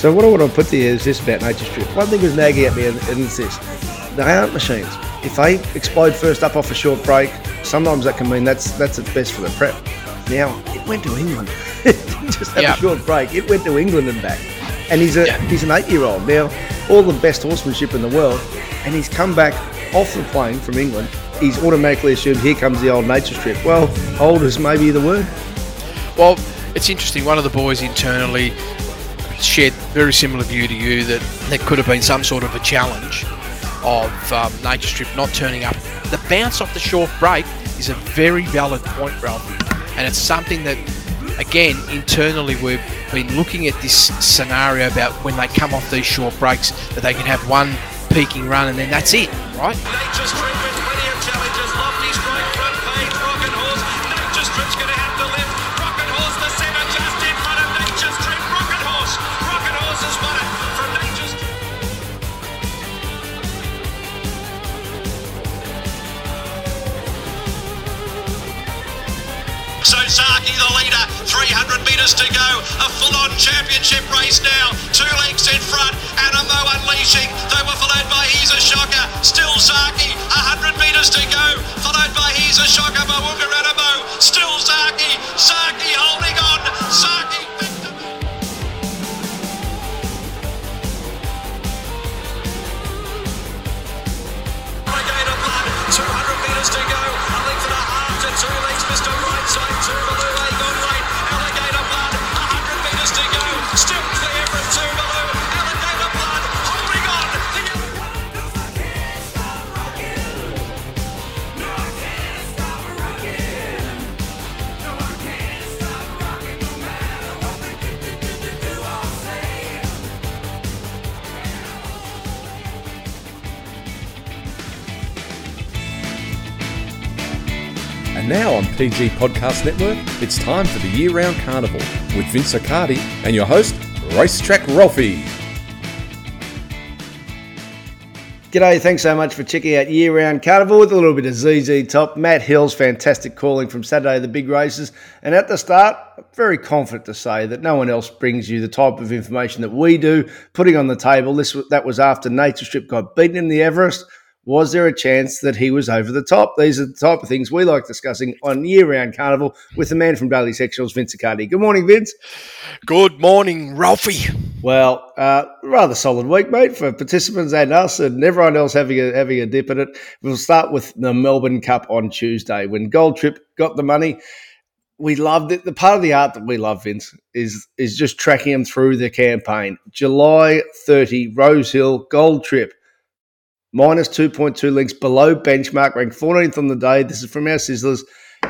So what I want to put there is this about Nature Strip. One thing was nagging at me, and it's this: they aren't machines. If they explode first up off a short break, sometimes that can mean that's that's at best for the prep. Now it went to England. it just have Yeah. a short break. It went to England and back. And he's a Yeah. he's an eight-year-old now, all the best horsemanship in the world, and he's come back off the plane from England. He's automatically assumed here comes the old Nature Strip. Well, old is maybe the word. Well, it's interesting. One of the boys internally shared very similar view to you that there could have been some sort of a challenge of um, Nature Strip not turning up. The bounce off the short break is a very valid point, Ralphie, and it's something that, again, internally we've been looking at this scenario about when they come off these short breaks that they can have one peaking run and then that's it, right? Zaaki the leader, 300 metres to go, a full-on championship race now, two lengths in front, Anamoe unleashing, they were followed by He's a Shocker, still Zaaki, 100 metres to go, followed by He's a Shocker, Mawunga Animo, still Zaaki, Zaaki holding on, Zaki blood, 200 metres to go, a length and a half to two lengths, Mr. Brightside, two below, now on PG Podcast Network, it's time for the year round carnival with Vince Accardi and your host, Racetrack Ralphie. G'day, thanks so much for checking out Year Round Carnival with a little bit of ZZ Top. Matt Hill's fantastic calling from Saturday, the big races. And at the start, very confident to say that no one else brings you the type of information that we do, putting on the table. This That was after Nature Strip got beaten in the Everest. Was there a chance that he was over the top? These are the type of things we like discussing on Year Round Carnival with the man from Daily Sectionals, Vince Accardi. Good morning, Vince. Good morning, Ralphie. Well, uh, rather solid week, mate, for participants and us, and everyone else having a having a dip at it. We'll start with the Melbourne Cup on Tuesday when Gold Trip got the money. We loved it. The part of the art that we love, Vince, is is just tracking them through the campaign. July thirty, Rose Hill, Gold Trip, minus two point two links below benchmark, ranked fourteenth on the day. This is from our Sizzlers.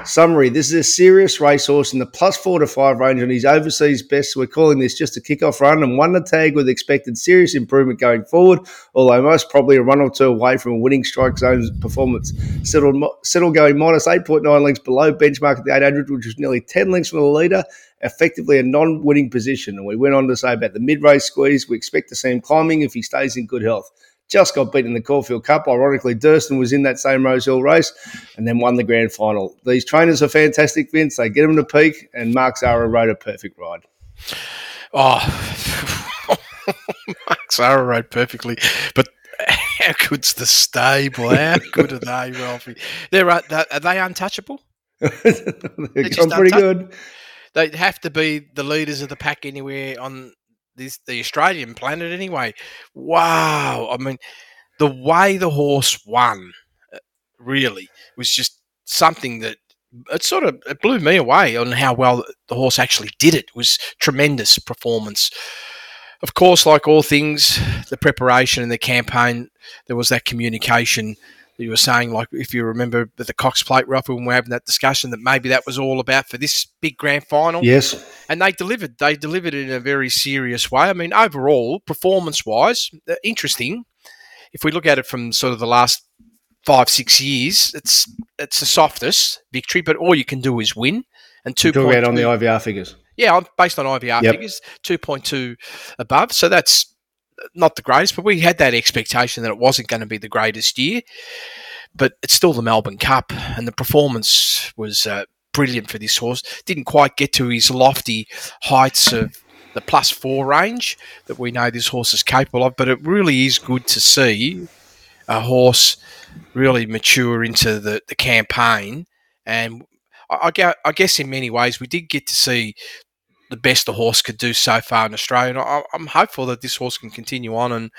Summary: This is a serious racehorse in the plus four to five range on his overseas best. We're calling this just a kickoff run and won the tag with expected serious improvement going forward. Although most probably a run or two away from a winning strike zone performance. Settled going minus eight point nine links below benchmark at the eight hundred, which was nearly ten links from the leader. Effectively a non-winning position. And we went on to say about the mid-race squeeze. We expect to see him climbing if he stays in good health just got beaten in the Caulfield Cup. Ironically, Durston was in that same Rose Hill race and then won the grand final. These trainers are fantastic, Vince. They get them to peak, and Mark Zahra rode a perfect ride. Oh, Mark Zahra rode perfectly, but how good's the stable? How good are they, Ralphie? They're uh, are they untouchable? They're gone pretty good. They have to be the leaders of the pack anywhere on this the Australian planet anyway. Wow, I mean, the way the horse won, uh, really was just something that it sort of it blew me away on how well the horse actually did it. It was tremendous performance. Of course, like all things, the preparation and the campaign, there was that communication that you were saying, like if you remember the Cox Plate Ruffle when we were having that discussion, that maybe that was all about for this big grand final. Yes. And they delivered. They delivered it in a very serious way. I mean, overall, performance wise, uh, interesting. If we look at it from sort of the last five, six years, it's it's the softest victory, but all you can do is win. And two Talk about on the IVR figures. yeah, based on IVR Yep. figures, two point two above. So that's not the greatest, but we had that expectation that it wasn't going to be the greatest year. But it's still the Melbourne Cup, and the performance was uh, brilliant for this horse. Didn't quite get to his lofty heights of the plus four range that we know this horse is capable of. But it really is good to see a horse really mature into the, the campaign. And I, I, I guess in many ways we did get to see the best the horse could do so far in Australia. And I, am hopeful that this horse can continue on and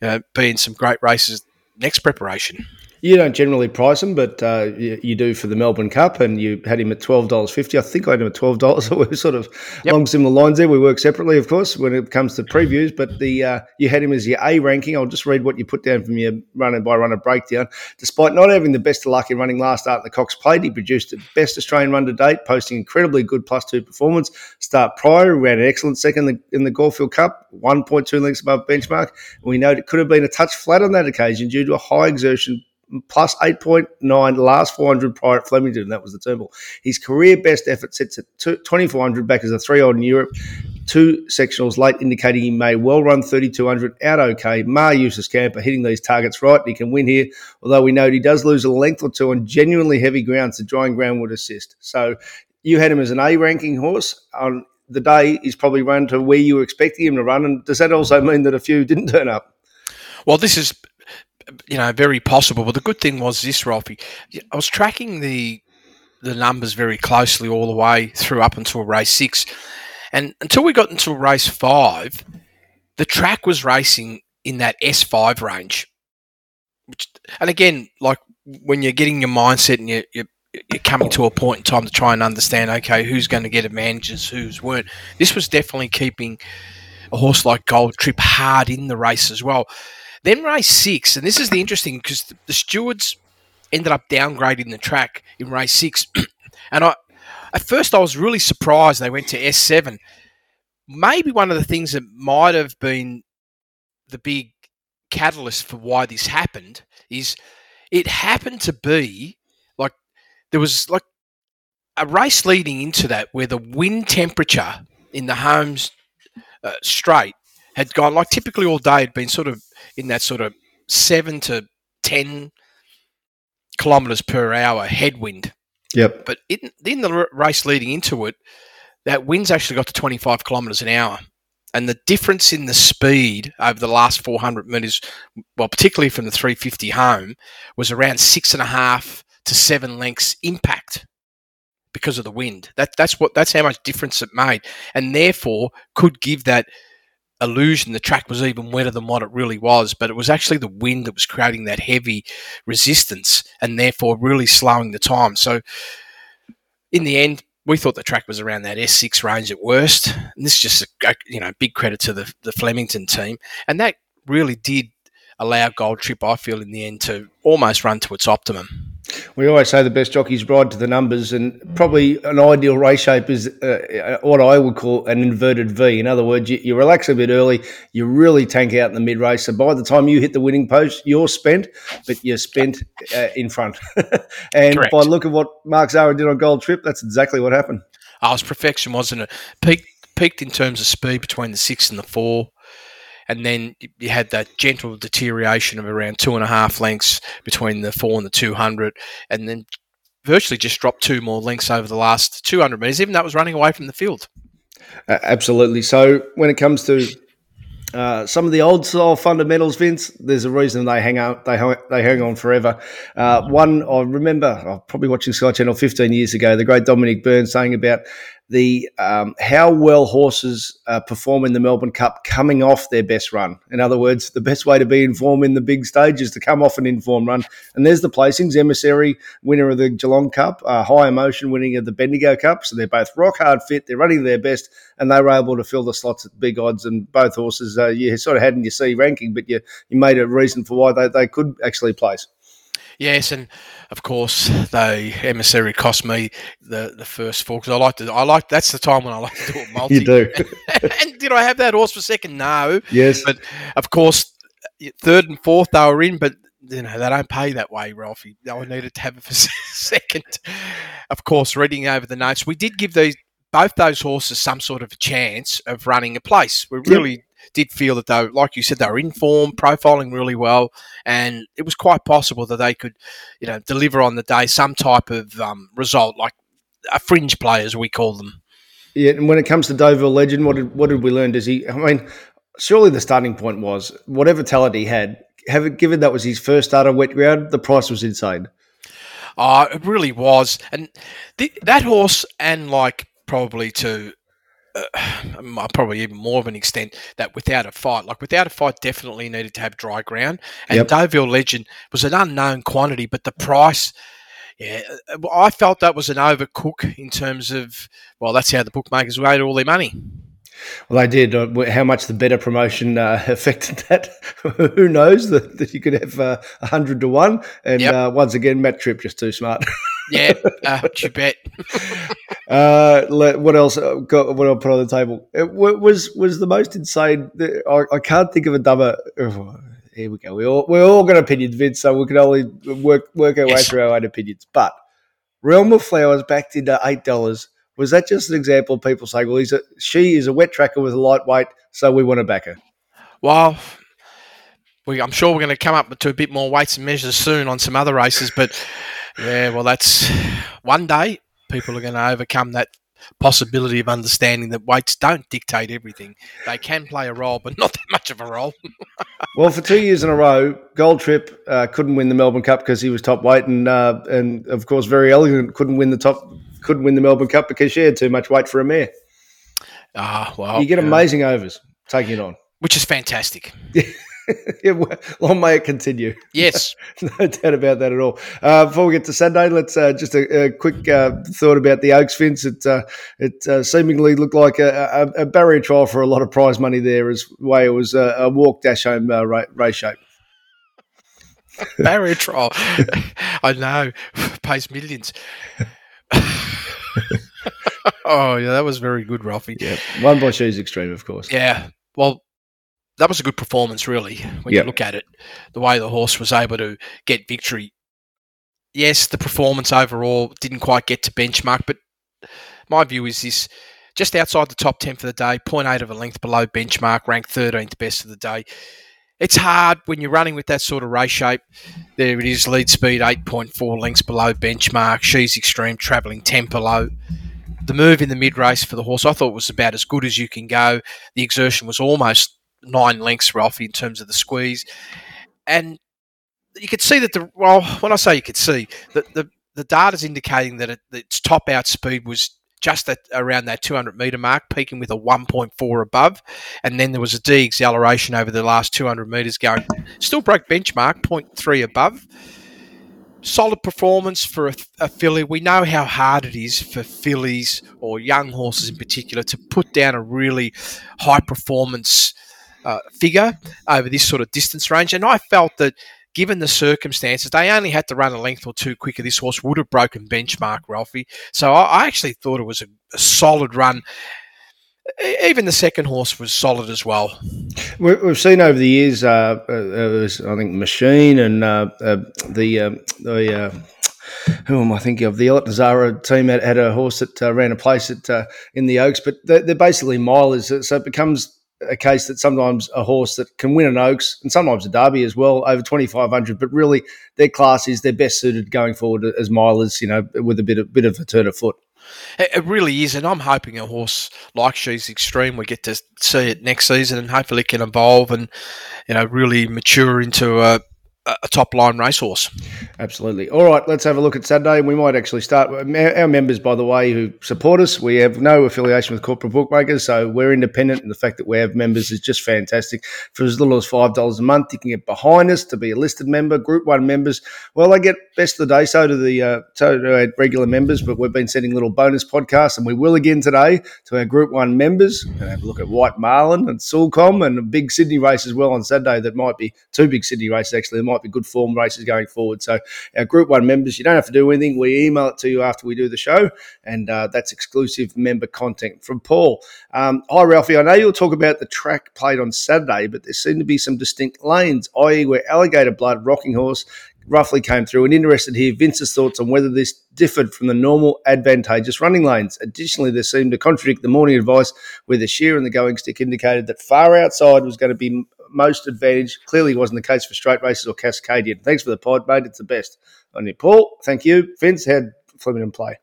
you know, be in some great races next preparation. You don't generally price him, but uh, you, you, do for the Melbourne Cup, and you had him at twelve dollars fifty. I think I had him at twelve dollars. So we're sort of yep. along similar lines there. We work separately, of course, when it comes to previews. But the uh, you had him as your A ranking. I'll just read what you put down from your runner by runner breakdown. Despite not having the best of luck in running last start in the Cox Plate, he produced the best Australian run to date, posting incredibly good plus two performance. Start prior, ran an excellent second in the, in the Caulfield Cup, one point two lengths above benchmark. We know it could have been a touch flat on that occasion due to a high exertion plus 8.9 last 400 prior at Flemington. That was the Turnbull. His career best effort sits at 2400 back as a three odd in Europe. Two sectionals late indicating he may well run 3200 out okay. Maher Eustace Camper hitting these targets right. He can win here, although we know he does lose a length or two on genuinely heavy ground, so drying ground would assist. So you had him as an A ranking horse. On the day, he's probably run to where you were expecting him to run. And does that also mean that a few didn't turn up? Well, this is you know, very possible. But the good thing was this, Ralphie. I was tracking the the numbers very closely all the way through up until race six, and until we got into race five, the track was racing in that S five range. Which, and again, like when you're getting your mindset and you, you you're coming to a point in time to try and understand, okay, who's going to get advantages, who's weren't. This was definitely keeping a horse like Gold Trip hard in the race as well. Then race six, and this is the interesting because the stewards ended up downgrading the track in race six, and I at first I was really surprised they went to S seven. Maybe one of the things that might have been the big catalyst for why this happened is it happened to be like there was like a race leading into that where the wind temperature in the homes uh, straight had gone like typically all day had been sort of in that sort of seven to ten kilometers per hour headwind. Yep. But in, in the race leading into it, that wind's actually got to 25 kilometres an hour. And the difference in the speed over the last 400 metres, well, particularly from the 350 home, was around six and a half to seven lengths impact because of the wind. That, that's what that's how much difference it made, and therefore could give that illusion the track was even wetter than what it really was, but it was actually the wind that was creating that heavy resistance and therefore really slowing the time. So in the end, we thought the track was around that S6 range at worst. And this is just a, you know big credit to the, the Flemington team, and that really did allow Gold Trip, I feel, in the end to almost run to its optimum. We always say the best jockeys ride to the numbers, and probably an ideal race shape is uh, what I would call an inverted V. In other words, you, you, relax a bit early, you really tank out in the mid race. So by the time you hit the winning post, you're spent, but you're spent uh, in front. and Correct. by look at what Mark Zahra did on Gold Trip, that's exactly what happened. Oh, it was perfection, wasn't it? Peaked, peaked in terms of speed between the six and the four and then you had that gentle deterioration of around two and a half lengths between the four and the 200, and then virtually just dropped two more lengths over the last 200 metres, even though it was running away from the field. Uh, absolutely. So when it comes to uh, some of the old style fundamentals, Vince. There's a reason they hang out. They they hang on forever. Uh, one I remember, I was probably watching Sky Channel 15 years ago. The great Dominic Beirne saying about the um, how well horses uh, perform in the Melbourne Cup coming off their best run. In other words, the best way to be informed in the big stage is to come off an informed run. And there's the placings: Emissary, winner of the Geelong Cup, uh, High Emotion, winning of the Bendigo Cup. So they're both rock hard fit. They're running their best, and they were able to fill the slots at big odds. And both horses, uh, you sort of had in your C ranking, but you you made a reason for why they, they could actually place. Yes, and of course the emissary cost me the, the first four because I like to I like that's the time when I like to do a multi. you do. and did I have that horse for second? No. Yes. But of course, third and fourth they were in, but you know they don't pay that way, Ralphie. I needed to have it for second. Of course, reading over the notes, we did give these both those horses some sort of a chance of running a place. We really. Yep did feel that they, like you said, they were in form, profiling really well, and it was quite possible that they could, you know, deliver on the day some type of um, result, like a fringe play as we call them. Yeah, and when it comes to Deauville Legend, what did what did we learn? Does he? I mean, surely the starting point was whatever talent he had. Have it, given that was his first start on wet ground, the price was insane. Oh, it really was, and th- that horse, and like probably to uh, probably even more of an extent that without a fight, like without a fight, definitely needed to have dry ground. And Yep. Deauville Legend was an unknown quantity, but the price, yeah, uh, I felt that was an overcook in terms of, well, that's how the bookmakers made all their money. Well, they did. Uh, How much the better promotion uh, affected that? Who knows that, that you could have uh, a hundred to one. And Yep. uh, once again, Matt Tripp just too smart. Yeah, uh, you bet. Uh, let, what else? uh, Got what I'll put on the table? It wa- was was the most insane. I, I can't think of a dumber. oh, here we go. We all we're all got opinions, Vince. So we can only work work our way Yes. through our own opinions. But Realm of Flowers backed into eight dollars. Was that just an example of people saying, "Well, he's a, she is a wet tracker with a lightweight, so we want to back her"? Well, we, I'm sure we're going to come up to a bit more weights and measures soon on some other races, but yeah, well, that's one day people are going to overcome that possibility of understanding that weights don't dictate everything. They can play a role, but not that much of a role. Well, for two years in a row, Gold Trip uh, couldn't win the Melbourne Cup because he was top weight, and uh, and of course, Very Elegant couldn't win the top couldn't win the Melbourne Cup because she had too much weight for a mare. Ah, well, you get uh, amazing overs taking it on. which is fantastic. Long may it continue. Yes, no doubt about that at all. Uh, before we get to Sunday, let's uh, just a, a quick uh, thought about the Oaks fence. It uh, it uh, seemingly looked like a, a, a barrier trial for a lot of prize money there, as way it was a, a walk dash home uh, ra- race shape. barrier trial. I know, pays millions. oh yeah, that was very good, Ralphie. Yeah, one by She's Extreme, of course. Yeah. Well, that was a good performance, really, when you look at it. The way the horse was able to get victory. Yes, the performance overall didn't quite get to benchmark, but my view is this just outside the top 10 for the day, 0.8 of a length below benchmark, ranked 13th best of the day. It's hard when you're running with that sort of race shape. There it is, lead speed 8.4 lengths below benchmark. She's extreme, travelling 10 below the move in the mid race for the horse, I thought was about as good as you can go. The exertion was almost nine lengths, Ralphie, in terms of the squeeze. And you could see that the well, when I say you could see, the the, the data's indicating that it, its top out speed was just at around that 200 meter mark, peaking with a 1.4 above, and then there was a de-acceleration over the last 200 meters, going still broke benchmark, 0.3 above solid performance for a, a filly. We know how hard it is for fillies or young horses in particular to put down a really high performance uh, figure over this sort of distance range. And I felt that given the circumstances, they only had to run a length or two quicker. This horse would have broken benchmark, Ralphie. So I, I actually thought it was a, a solid run. Even the second horse was solid as well. We- We've seen over the years, uh, uh, it was, I think, Machine and uh, uh, the um, the uh, who am I thinking of? The Elton Zara team had, had a horse that uh, ran a place at uh, in the Oaks, but they're, they're basically milers, so it becomes a case that sometimes a horse that can win an Oaks and sometimes a Derby as well over twenty five hundred, but really their class is they're best suited going forward as milers, you know, with a bit of bit of a turn of foot. It really is, and I'm hoping a horse like She's Extreme we get to see it next season, and hopefully can evolve and you know really mature into a, a top line racehorse. Absolutely. All right, let's have a look at Saturday. We might actually start. Our members, by the way, who support us, we have no affiliation with corporate bookmakers, so we're independent. And the fact that we have members is just fantastic. For as little as five dollars a month, you can get behind us to be a listed member. Group one members, well, they get best of the day. So do the uh, so do our regular members. But we've been sending little bonus podcasts, and we will again today to our Group One members. We're have a look at White Marlin and Sulcom and a big Sydney race as well on Saturday. That might be two big Sydney races actually. There might be good form races going forward. So our Group One members, you don't have to do anything. We email it to you after we do the show, and uh, that's exclusive member content from Paul. Um, hi, Ralphie. I know you'll talk about the track played on Saturday, but there seem to be some distinct lanes, i.e., where Alligator Blood, Rocking Horse, roughly came through. And interested here, Vince's thoughts on whether this differed from the normal advantageous running lanes. Additionally, there seemed to contradict the morning advice where the shear and the going stick indicated that far outside was going to be most advantage. Clearly wasn't the case for straight races or Cascadian. Thanks for the pod, mate. It's the best. On you, Paul. Thank you. Vince, how'd Flemington play?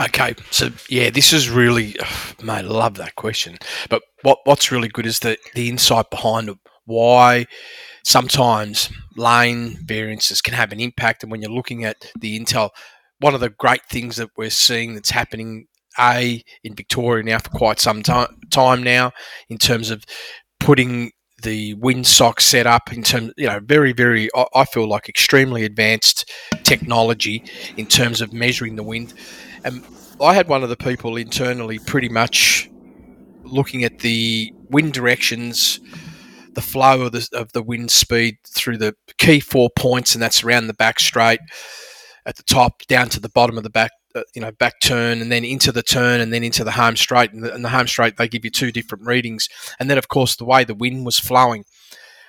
Okay, so yeah, this is really, mate, I love that question. But what what's really good is the the insight behind. Why sometimes lane variances can have an impact, and when you're looking at the intel, one of the great things that we're seeing that's happening a in Victoria now for quite some time time now in terms of putting the windsock set up in terms, you know, very, very, I feel like extremely advanced technology in terms of measuring the wind. And I had one of the people internally pretty much looking at the wind directions, the flow of the, of the wind speed through the key four points, and that's around the back straight at the top down to the bottom of the back uh, you know back turn and then into the turn and then into the home straight. And the, and the, home straight they give you two different readings. And then of course the way the wind was flowing.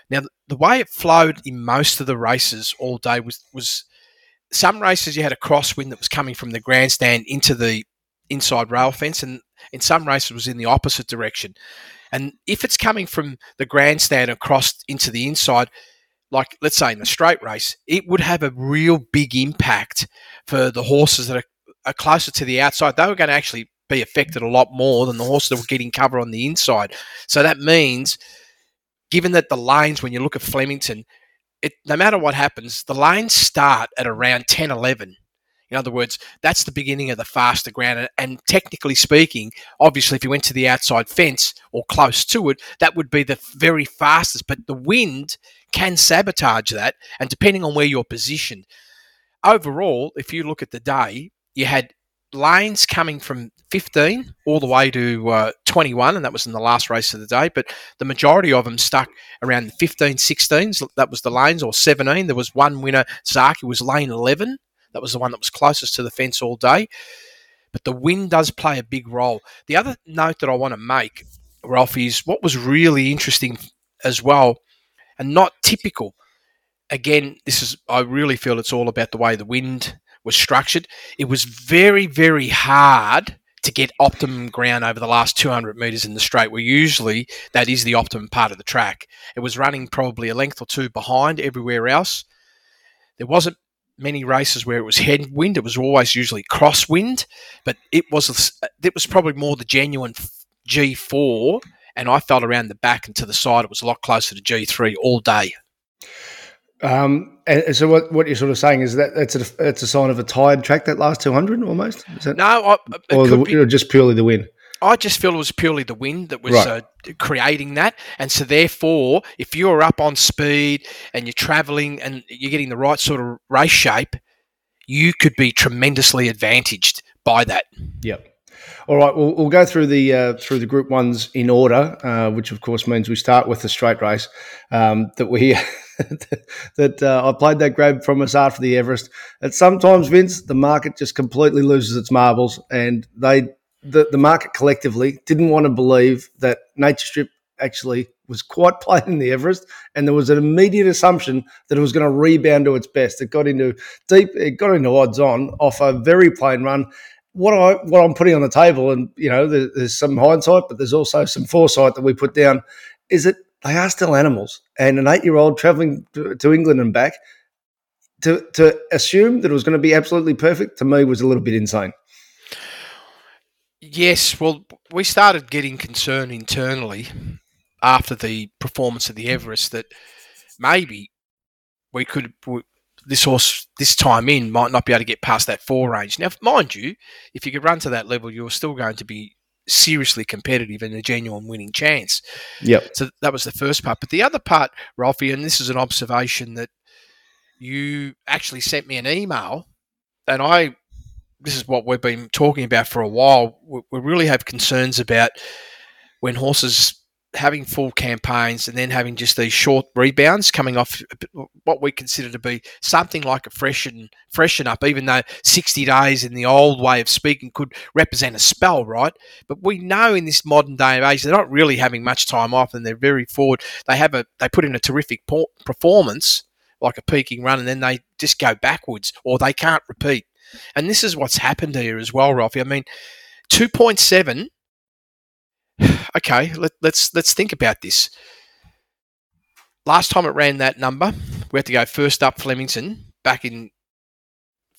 Now the way it flowed in most of the races all day was was some races you had a crosswind that was coming from the grandstand into the inside rail fence and in some races was in the opposite direction. And if it's coming from the grandstand across into the inside like let's say in the straight race, it would have a real big impact for the horses that are, are closer to the outside. They were going to actually be affected a lot more than the horses that were getting cover on the inside. So that means, given that the lanes, when you look at Flemington, it, no matter what happens, the lanes start at around 10, 11. In other words, that's the beginning of the faster ground. And technically speaking, obviously, if you went to the outside fence or close to it, that would be the very fastest. But the wind can sabotage that. And depending on where you're positioned, overall, if you look at the day, you had lanes coming from 15 all the way to uh, 21, and that was in the last race of the day. But the majority of them stuck around the 15, 16s. That was the lanes, or 17. There was one winner, Zaaki was lane 11. That was the one that was closest to the fence all day. But the wind does play a big role. The other note that I want to make, Ralph, is what was really interesting as well, and not typical. Again, this is I really feel it's all about the way the wind was structured. It was very, very hard to get optimum ground over the last 200 metres in the straight, where usually that is the optimum part of the track. It was running probably a length or two behind everywhere else. There wasn't many races where it was headwind. It was always usually crosswind, but it was uh, it was probably more the genuine G4, and I felt around the back and to the side it was a lot closer to G3 all day. Um, and so what, what you're sort of saying is that it's a it's a sign of a tired track that last 200 almost. That, no, I, or, the, be, or just purely the win. I just feel it was purely the wind that was right. uh, creating that. And so, therefore, if you're up on speed and you're traveling and you're getting the right sort of race shape, you could be tremendously advantaged by that. Yep. All right, we'll, we'll go through the uh, through the group ones in order, uh, which of course means we start with the straight race um, that we that uh, I played that grab from us after the Everest. And sometimes, Vince, the market just completely loses its marbles, and they the, the market collectively didn't want to believe that Nature Strip actually was quite playing the Everest, and there was an immediate assumption that it was going to rebound to its best. It got into deep, it got into odds on off a very plain run. What I what I'm putting on the table, and you know, there's, there's some hindsight, but there's also some foresight that we put down, is that they are still animals, and an eight year old traveling to, to England and back. To, to assume that it was going to be absolutely perfect to me was a little bit insane. Yes, well, we started getting concerned internally after the performance of the Everest that maybe we could this horse this time in might not be able to get past that four range. Now, mind you, if you could run to that level, you're still going to be seriously competitive and a genuine winning chance. Yep. So that was the first part. But the other part, Ralphie, and this is an observation that you actually sent me an email, and I this is what we've been talking about for a while. We, we really have concerns about when horses having full campaigns and then having just these short rebounds coming off what we consider to be something like a freshen freshen up even though 60 days in the old way of speaking could represent a spell right but we know in this modern day of age they're not really having much time off and they're very forward they have a they put in a terrific performance like a peaking run and then they just go backwards or they can't repeat and this is what's happened here as well, Ralphie. I mean, 2.7. Okay, let, let's let's think about this. Last time it ran that number, we had to go first up Flemington back in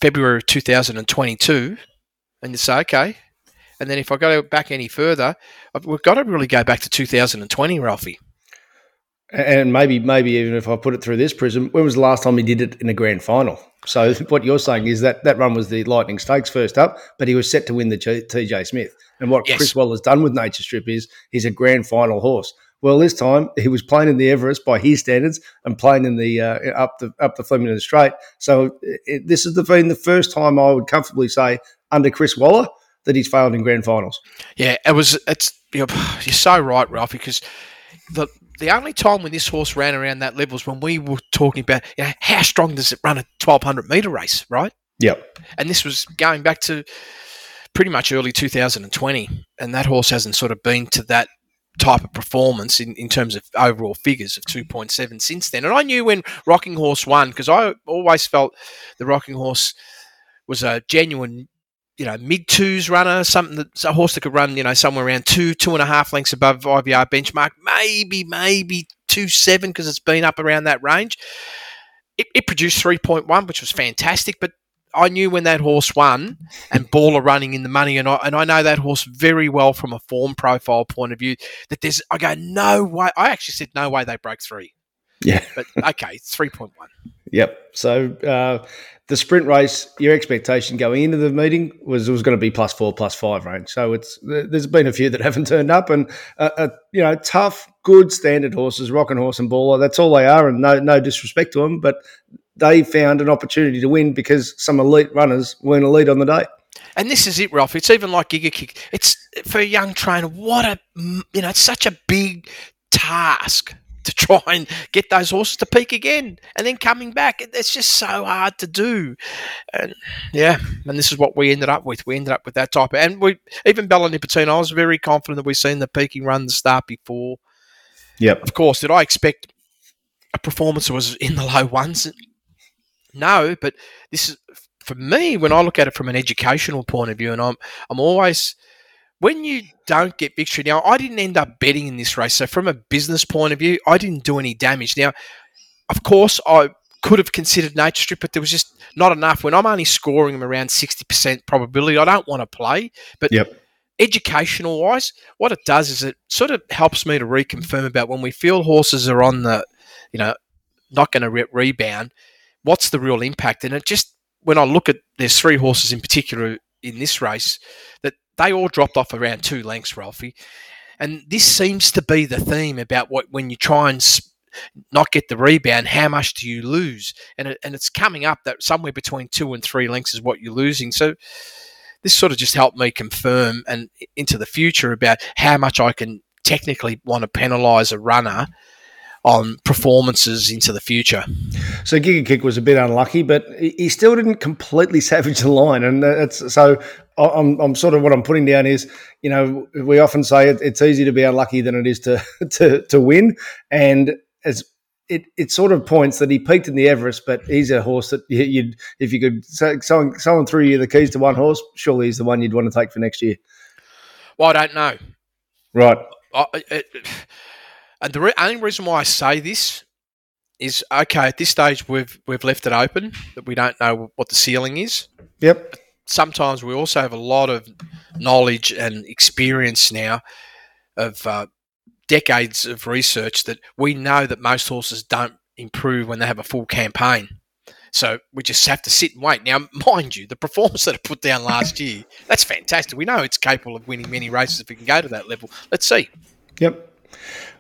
February of 2022, and you say, okay. And then if I go back any further, we've got to really go back to 2020, Ralphie. And maybe, maybe even if I put it through this prism, when was the last time he did it in a grand final? So what you're saying is that that run was the Lightning Stakes first up, but he was set to win the TJ Smith. And what Yes. Chris Waller has done with Nature Strip is he's a grand final horse. Well, this time he was playing in the Everest by his standards and playing in the uh, up the up the Flemington Straight. So it, this has been the first time I would comfortably say under Chris Waller that he's failed in grand finals. Yeah, it was. It's you're, you're so right, Ralph, because the the only time when this horse ran around that level was when we were talking about you know, how strong does it run a 1200 meter race, right? Yep. And this was going back to pretty much early 2020, and that horse hasn't sort of been to that type of performance in, in terms of overall figures of 2.7 since then. And I knew when Rocking Horse won because I always felt the Rocking Horse was a genuine, you know, mid twos runner, something that a horse that could run, you know, somewhere around two, two and a half lengths above IVR benchmark, maybe, maybe two seven because it's been up around that range. It, it produced 3.1, which was fantastic, but I knew when that horse won and Baller running in the money, and I, and I know that horse very well from a form profile point of view. That there's, I go, no way. I actually said no way they broke three, Yeah. but okay, three point one. Yep. So uh, the sprint race, your expectation going into the meeting was it was going to be plus four, plus five range. So it's there's been a few that haven't turned up, and uh, uh, you know, tough, good standard horses, rocking horse and baller. That's all they are, and no no disrespect to them, but they found an opportunity to win because some elite runners weren't elite on the day. And this is it, Ralph. It's even like Giga Kick. It's for a young trainer. What a you know, it's such a big task to try and get those horses to peak again, and then coming back. It's just so hard to do. And yeah, and this is what we ended up with. We ended up with that type. Of, and we even Bella Nipotina. I was very confident that we've seen the peaking run the start before. Yep. Of course, did I expect a performance that was in the low ones? No, but this is for me when I look at it from an educational point of view, and I'm I'm always when you don't get victory. Now, I didn't end up betting in this race, so from a business point of view, I didn't do any damage. Now, of course, I could have considered nature strip, but there was just not enough. When I'm only scoring them around sixty percent probability, I don't want to play. But Yep. educational wise, what it does is it sort of helps me to reconfirm about when we feel horses are on the, you know, not going to re- rebound, what's the real impact? And it just, when I look at, there's three horses in particular in this race that they all dropped off around two lengths, Ralphie. And this seems to be the theme about what when you try and s- not get the rebound, how much do you lose? And it, and it's coming up that somewhere between two and three lengths is what you're losing. So this sort of just helped me confirm and into the future about how much I can technically want to penalise a runner on performances into the future. So Giga Kick was a bit unlucky, but he still didn't completely savage the line, and so. I- I'm, I'm sort of what I'm putting down is, you know, we often say it, it's easier to be unlucky than it is to to, to win, and as it, it sort of points that he peaked in the Everest, but he's a horse that you- you'd if you could someone someone threw you the keys to one horse, surely he's the one you'd want to take for next year, Well, I don't know. right? I, it, and the re- only reason why I say this is okay. At this stage, we've we've left it open that we don't know what the ceiling is. Yep. Sometimes we also have a lot of knowledge and experience now of uh, decades of research that we know that most horses don't improve when they have a full campaign. So we just have to sit and wait. Now, mind you, the performance that I put down last year, that's fantastic. We know it's capable of winning many races if we can go to that level. Let's see. Yep.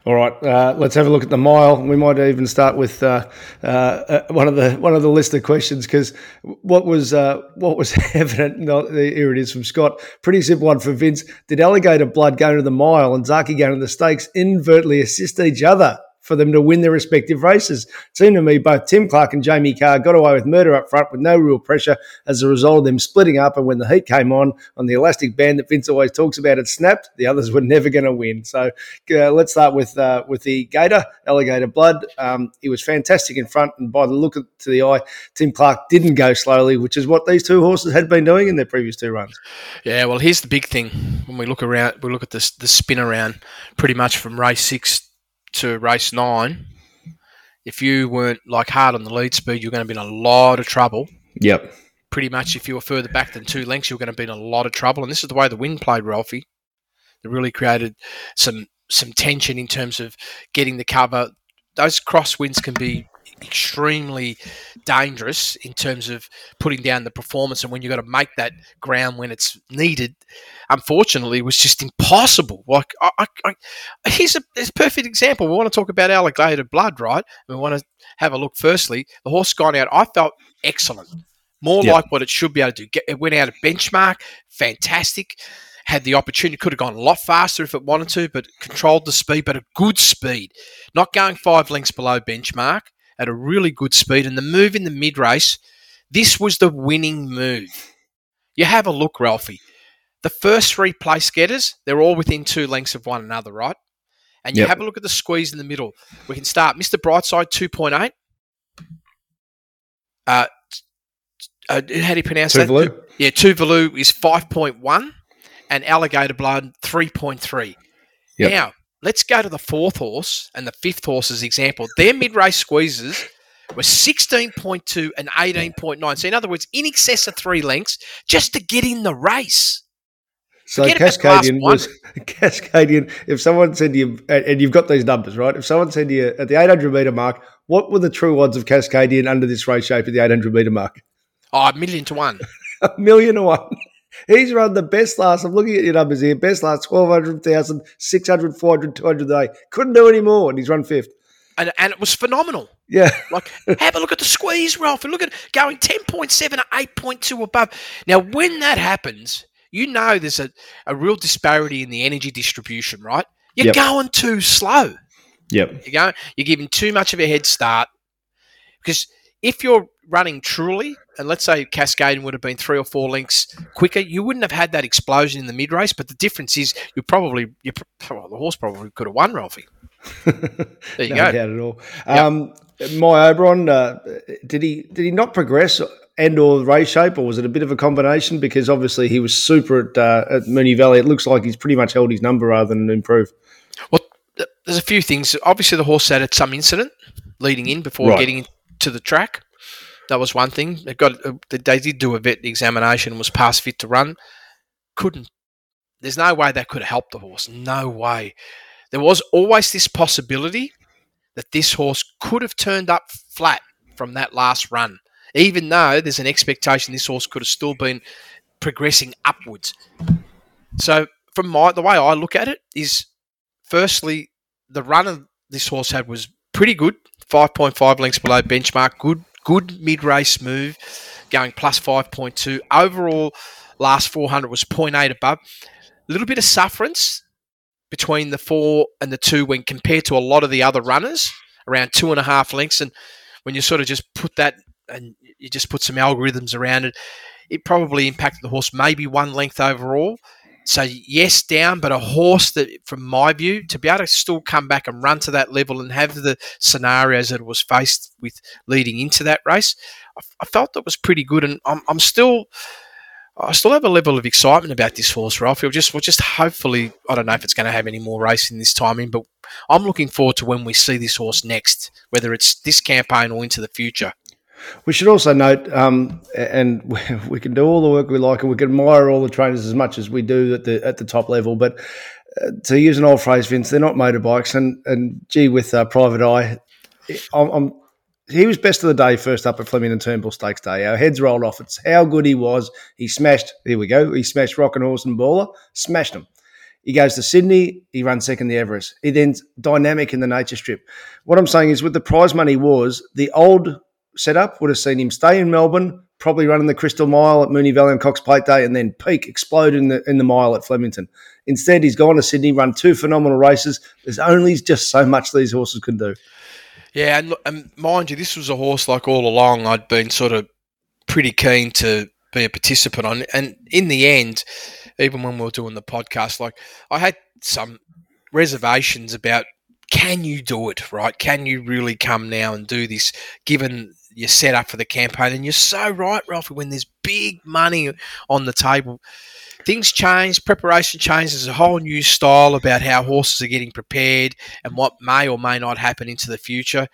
All right, uh, let's have a look at the mile. We might even start with uh, uh, uh, one of the one of the list of questions because what was uh, what was evident. Here it is from Scott. Pretty simple one for Vince. Did alligator blood go to the mile and Zaaki go to the stakes inadvertently assist each other for them to win their respective races? It seemed to me both Tim Clark and Jamie Kah got away with murder up front with no real pressure as a result of them splitting up. And when the heat came on on the elastic band that Vince always talks about, it snapped. The others were never going to win. So uh, let's start with uh, with the Gator, Alligator Blood. Um, he was fantastic in front, and by the look of, to the eye, Tim Clark didn't go slowly, which is what these two horses had been doing in their previous two runs. Yeah, well, here's the big thing when we look around. We look at this the spin around, pretty much from race six to race nine. If you weren't like hard on the lead speed, you're going to be in a lot of trouble. Yep. pretty much if you were further back than two lengths, you're going to be in a lot of trouble. And this is the way the wind played, Ralphie. It really created some some tension in terms of getting the cover. Those crosswinds can be extremely dangerous in terms of putting down the performance. And when you've got to make that ground when it's needed unfortunately was just impossible. Like I, I, I, here's, a, here's a perfect example. We want to talk about alligator blood right? We want to have a look firstly. The horse gone out. I felt excellent. More Yep. like what it should be able to do. Get, it went out of benchmark. Fantastic. Had the opportunity could have gone a lot faster if it wanted to but controlled the speed but a good speed. Not going five lengths below benchmark at a really good speed. And the move in the mid race, this was the winning move. You have a look, Ralphie. The first three place getters, they're all within two lengths of one another, right? And you Yep. have a look at the squeeze in the middle. We can start Mr. Brightside 2.8. Uh, uh, how do you pronounce that? Tuvalu? Yeah, Tuvalu is 5.1 and Alligator Blood 3.3. Yep. Now, let's go to the fourth horse and the fifth horse as example. Their mid race squeezes were 16.2 and 18.9. So, in other words, in excess of three lengths just to get in the race. So Forget about the last Cascadian was Cascadian. If someone said to you, and and you've got these numbers right, if someone said to you at the 800 meter mark, what were the true odds of Cascadian under this race shape at the 800 meter mark? Oh, a million to one. A million to one. He's run the best last. I'm looking at your numbers here. Best last 1,200, 1,000, 600, 400, 200 a day. Couldn't do any more, and he's run fifth. And, and it was phenomenal. Yeah. Like, have a look at the squeeze, Ralph, and look at going 10.7 to 8.2 above. Now, when that happens, you know there's a, a real disparity in the energy distribution, right? You're Yep. going too slow. Yep. You're going, you're giving too much of a head start because if you're running truly, and let's say Cascadian would have been three or four lengths quicker, you wouldn't have had that explosion in the mid race. But the difference is you probably you, well, the horse probably could have won, Ralphie. There you no go. doubt at all. Um, my Oberon, uh, did he did he not progress and or race shape, or was it a bit of a combination? Because obviously he was super at, uh, at Moonee Valley. It looks like he's pretty much held his number rather than improve. Well, there's a few things. Obviously, the horse had at some incident leading in before Right. getting to the track. That was one thing. They got uh, they did do a vet examination was past fit to run. Couldn't. There's no way that could have helped the horse. No way. There was always this possibility that this horse could have turned up flat from that last run, even though there's an expectation this horse could have still been progressing upwards. So, from my the way I look at it is, firstly, the run of this horse had was pretty good, five point five lengths below benchmark. Good, good mid race move, going plus five point two. Overall, last four hundred was 0.8 above. A little bit of sufferance between the four and the two when compared to a lot of the other runners, around two and a half lengths. And when you sort of just put that and you just put some algorithms around it, it probably impacted the horse maybe one length overall. So yes, down, but a horse that, from my view, to be able to still come back and run to that level and have the scenarios that it was faced with leading into that race, I, I felt that was pretty good, and I'm, I'm still. I still have a level of excitement about this horse, Ralph. We'll just, we'll just hopefully, I don't know if it's going to have any more racing this time in, but I'm looking forward to when we see this horse next, whether it's this campaign or into the future. We should also note, um, and we can do all the work we like, and we can admire all the trainers as much as we do at the at the top level. But uh, to use an old phrase, Vince, they're not motorbikes. And and gee, with uh, Private Eye, I'm, I'm he was best of the day first up at Flemington Turnbull Stakes Day. Our heads rolled off. It's how good he was. He smashed. Here we go. He smashed Rocking Horse and Baller. Smashed him. He goes to Sydney. He runs second the Everest. He then dynamic in the Nature Strip. What I'm saying is, with the prize money was the old setup would have seen him stay in Melbourne, probably running the Crystal Mile at Moonee Valley on Cox Plate Day, and then peak, explode in the in the mile at Flemington. Instead, he's gone to Sydney, run two phenomenal races. There's only just so much these horses can do. Yeah, and, and mind you, this was a horse like all along I'd been sort of pretty keen to be a participant on. And in the end, even when we were doing the podcast, like I had some reservations about can you do it, right? Can you really come now and do this given you're set up for the campaign? And you're so right, Ralphie, when there's big money on the table. Things change, preparation changes, there's a whole new style about how horses are getting prepared and what may or may not happen into the future.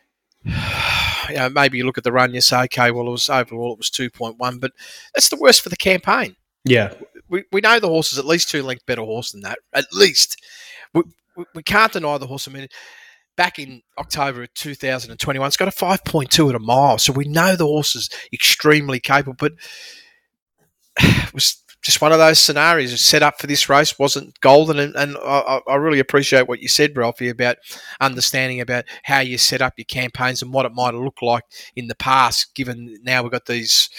you know, maybe you look at the run, you say, okay, well, it was overall it was two point one, but that's the worst for the campaign. Yeah, We, we know the horse is at least two lengths better horse than that. At least we, we, we can't deny the horse. I mean, back in October of 2021, it's got a 5.2 at a mile, so we know the horse is extremely capable. But it was just one of those scenarios set up for this race wasn't golden, and, and I, I really appreciate what you said, Ralphie, about understanding about how you set up your campaigns and what it might have looked like in the past. Given now we've got these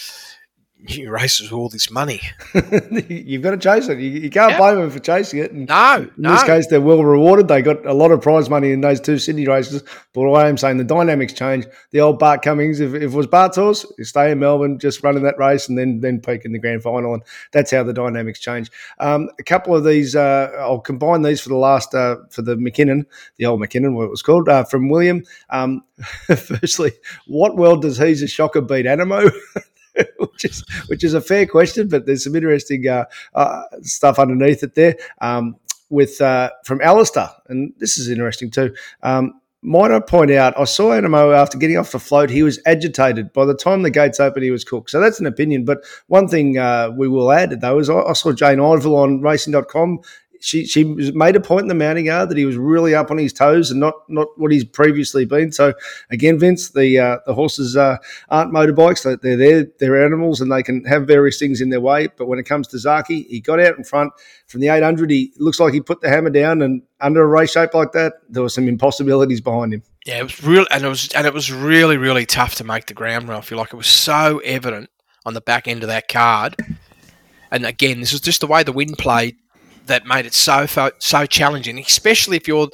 new races with all this money. you've got to chase it. You, you can't Yeah. blame them for chasing it. And No, in no. this case, they're well rewarded. They got a lot of prize money in those two Sydney races. But what I am saying, the dynamics change. The old Bart Cummings, if, if it was Bart's horse, you stay in Melbourne, just running that race, and then then peak in the grand final. And that's how the dynamics change. Um, a couple of these, uh, I'll combine these for the last uh, for the Mackinnon, the old Mackinnon, what it was called, uh, from William. Um, firstly, what world does he's a shocker beat Anamoe? which is which is a fair question, but there's some interesting uh, uh, stuff underneath it there. Um, with uh, from Alistair, and this is interesting too. Um, might I point out, I saw Anamoe after getting off the float, he was agitated. By the time the gates opened, he was cooked. So that's an opinion. But one thing uh, we will add, though, is I, I saw Jane Iville on racing.com. She, she made a point in the mounting yard that he was really up on his toes and not, not what he's previously been. So again, Vince, the uh, the horses uh, aren't motorbikes; They- they're there, they're animals, and they can have various things in their way. But when it comes to Zaaki, he got out in front from the 800. He looks like he put the hammer down, and under a race shape like that, there were some impossibilities behind him. Yeah, it was real, and it was and it was really really tough to make the ground run. I feel like it was so evident on the back end of that card. And again, this was just the way the wind played that made it so so, challenging, especially if you're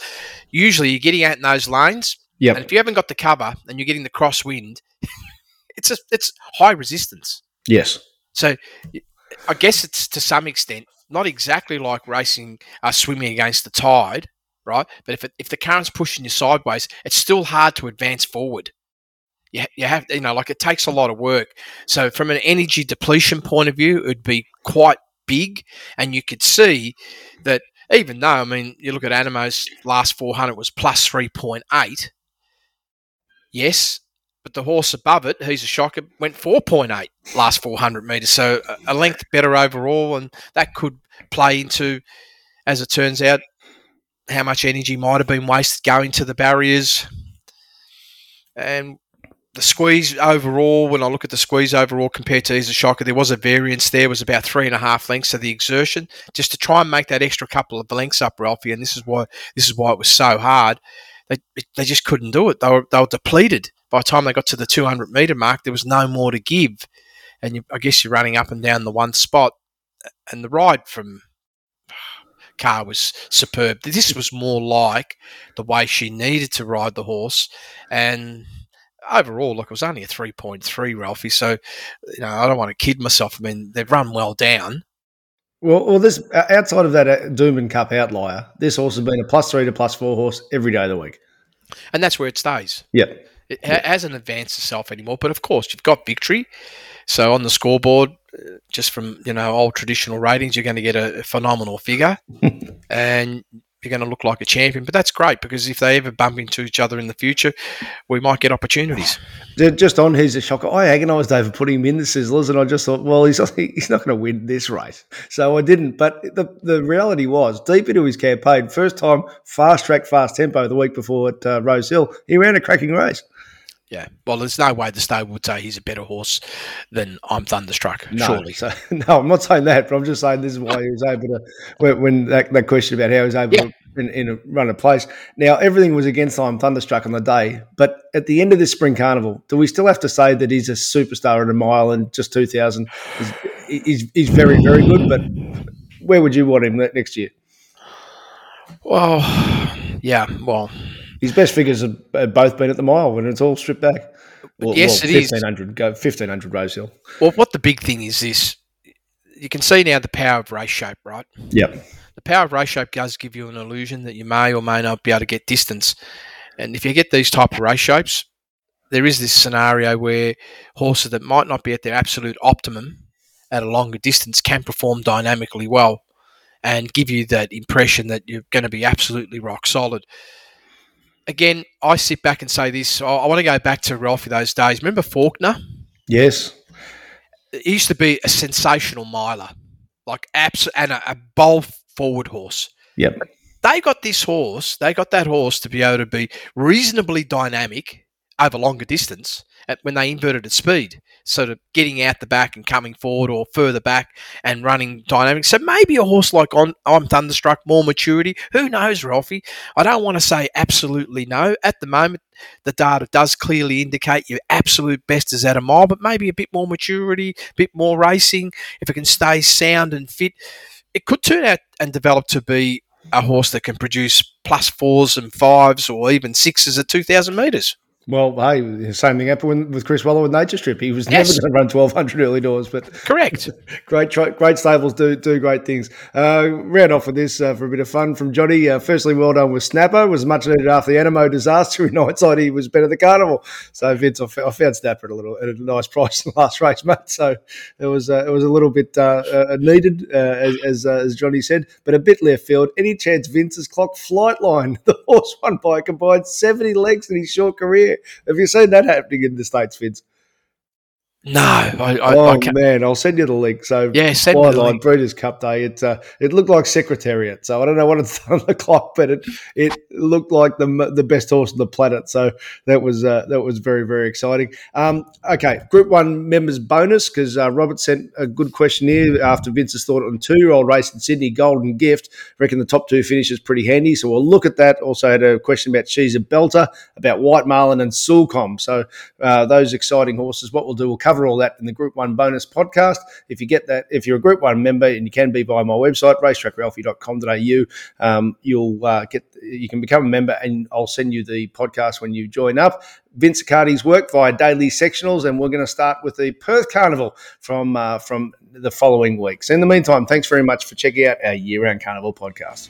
usually you're getting out in those lanes, Yep. and if you haven't got the cover and you're getting the crosswind, it's a, it's high resistance. Yes. So I guess it's to some extent not exactly like racing, uh, swimming against the tide, right? But if, it, if the current's pushing you sideways, it's still hard to advance forward. You, you have, you know, like it takes a lot of work. So from an energy depletion point of view, it would be quite big. And you could see that even though, I mean, you look at Anamoe's last 400 was plus 3.8. Yes, but the horse above it, he's a shocker, went 4.8 last 400 metres. So a- a length better overall, and that could play into, as it turns out, how much energy might have been wasted going to the barriers. And the squeeze overall, when I look at the squeeze overall compared to He's a Shocker, there was a variance there, was about three and a half lengths of the exertion, just to try and make that extra couple of lengths up, Ralphie. And this is why this is why it was so hard. They, they just couldn't do it. They were, they were depleted. By the time they got to the 200 metre mark, there was no more to give. And you, I guess you're running up and down the one spot. And the ride from Kah was superb. This was more like the way she needed to ride the horse. And overall, look, it was only a 3.3, Ralphie. So, you know, I don't want to kid myself. I mean, they've run well down. Well, well, this outside of that uh, Doomben Cup outlier, this horse has been a plus three to plus four horse every day of the week. And that's where it stays. Yeah, It ha- hasn't advanced itself anymore. But of course, you've got victory. So on the scoreboard, uh, just from you know old traditional ratings, you're going to get a phenomenal figure, and you're going to look like a champion. But that's great because if they ever bump into each other in the future, we might get opportunities. Just on he's a shocker. I agonised over putting him in the Sizzlers, and I just thought, well, he's not, he's not going to win this race, so I didn't. But the the reality was, deep into his campaign, first time fast track, fast tempo the week before at uh, Rose Hill, he ran a cracking race. Yeah. Well, there's no way the stable would say he's a better horse than I'm Thunderstruck. No, Surely. so, no, I'm not saying that, but I'm just saying this is why he was able to. When, when that, that question about how he was able Yeah. to in, in a run a place. Now everything was against I'm Thunderstruck on the day, but at the end of this spring carnival, do we still have to say that he's a superstar at a mile and just 2,000? He's, he's, he's very very good, but where would you want him next year? Well, yeah. Well, His best figures have have both been at the mile when it's all stripped back. Well, Yes, well, it is. 1500, go 1500 Rose Hill. well, what the big thing is this. You can see now the power of race shape, right? Yep. the power of race shape does give you an illusion that you may or may not be able to get distance. And if you get these type of race shapes, there is this scenario where horses that might not be at their absolute optimum at a longer distance can perform dynamically well and give you that impression that you're going to be absolutely rock solid. Again, I sit back and say this. I, I want to go back to Ralphie those days. Remember Fawkner? Yes. He used to be a sensational miler, like abs and a, a bold forward horse. Yep. They got this horse. They got that horse to be able to be reasonably dynamic over longer distance at, when they inverted at speed, sort of getting out the back and coming forward or further back and running dynamic. So maybe a horse like on I'm Thunderstruck, more maturity. Who knows, Ralphie? I don't want to say absolutely no. At the moment, the data does clearly indicate your absolute best is at a mile, but maybe a bit more maturity, a bit more racing. If it can stay sound and fit, it could turn out and develop to be a horse that can produce plus fours and fives or even sixes at 2,000 metres. Well, hey, same thing happened with Chris Waller with Nature Strip. He was Yes. never going to run twelve hundred early doors, but Correct. great, great stables do do great things. Uh, round off with this uh, for a bit of fun from Johnny. Uh, firstly, well done with Snapper. Was much needed after the Anamoe disaster. In hindsight, he was better the carnival. So Vince, I f- I found Snapper at a little at a nice price in the last race, mate. So it was uh, it was a little bit uh, uh, needed, uh, as as, uh, as Johnny said, but a bit left field. Any chance Vince's clock Flightline? The horse won by a combined seventy legs in his short career. Have you seen that happening in the states, Vince? No, I, I, oh I man, I'll send you the link. So Yeah, send me the link. Breeders' Cup Day. It uh, it looked like Secretariat. So I don't know what it's on the clock, but it it looked like the the best horse on the planet. So that was uh, that was very very exciting. Um, okay, Group One members bonus because uh, Robert sent a good question here after Vince's thought on two year old race in Sydney Golden Gift. Reckon the top two finishes pretty handy. So we'll look at that. Also had a question about She's a Belter, about White Marlin and Sulcom. So uh, those exciting horses. What we'll do, we'll cover all that in the Group One bonus podcast. If you get that, if you're a Group One member, and you can be via my website, racetrackralphie.com.au, um, you'll uh, get you can become a member, and I'll send you the podcast when you join up. Vince Accardi's work via daily sectionals, and we're going to start with the Perth Carnival from uh, from the following weeks. In the meantime, thanks very much for checking out our year-round Carnival podcast.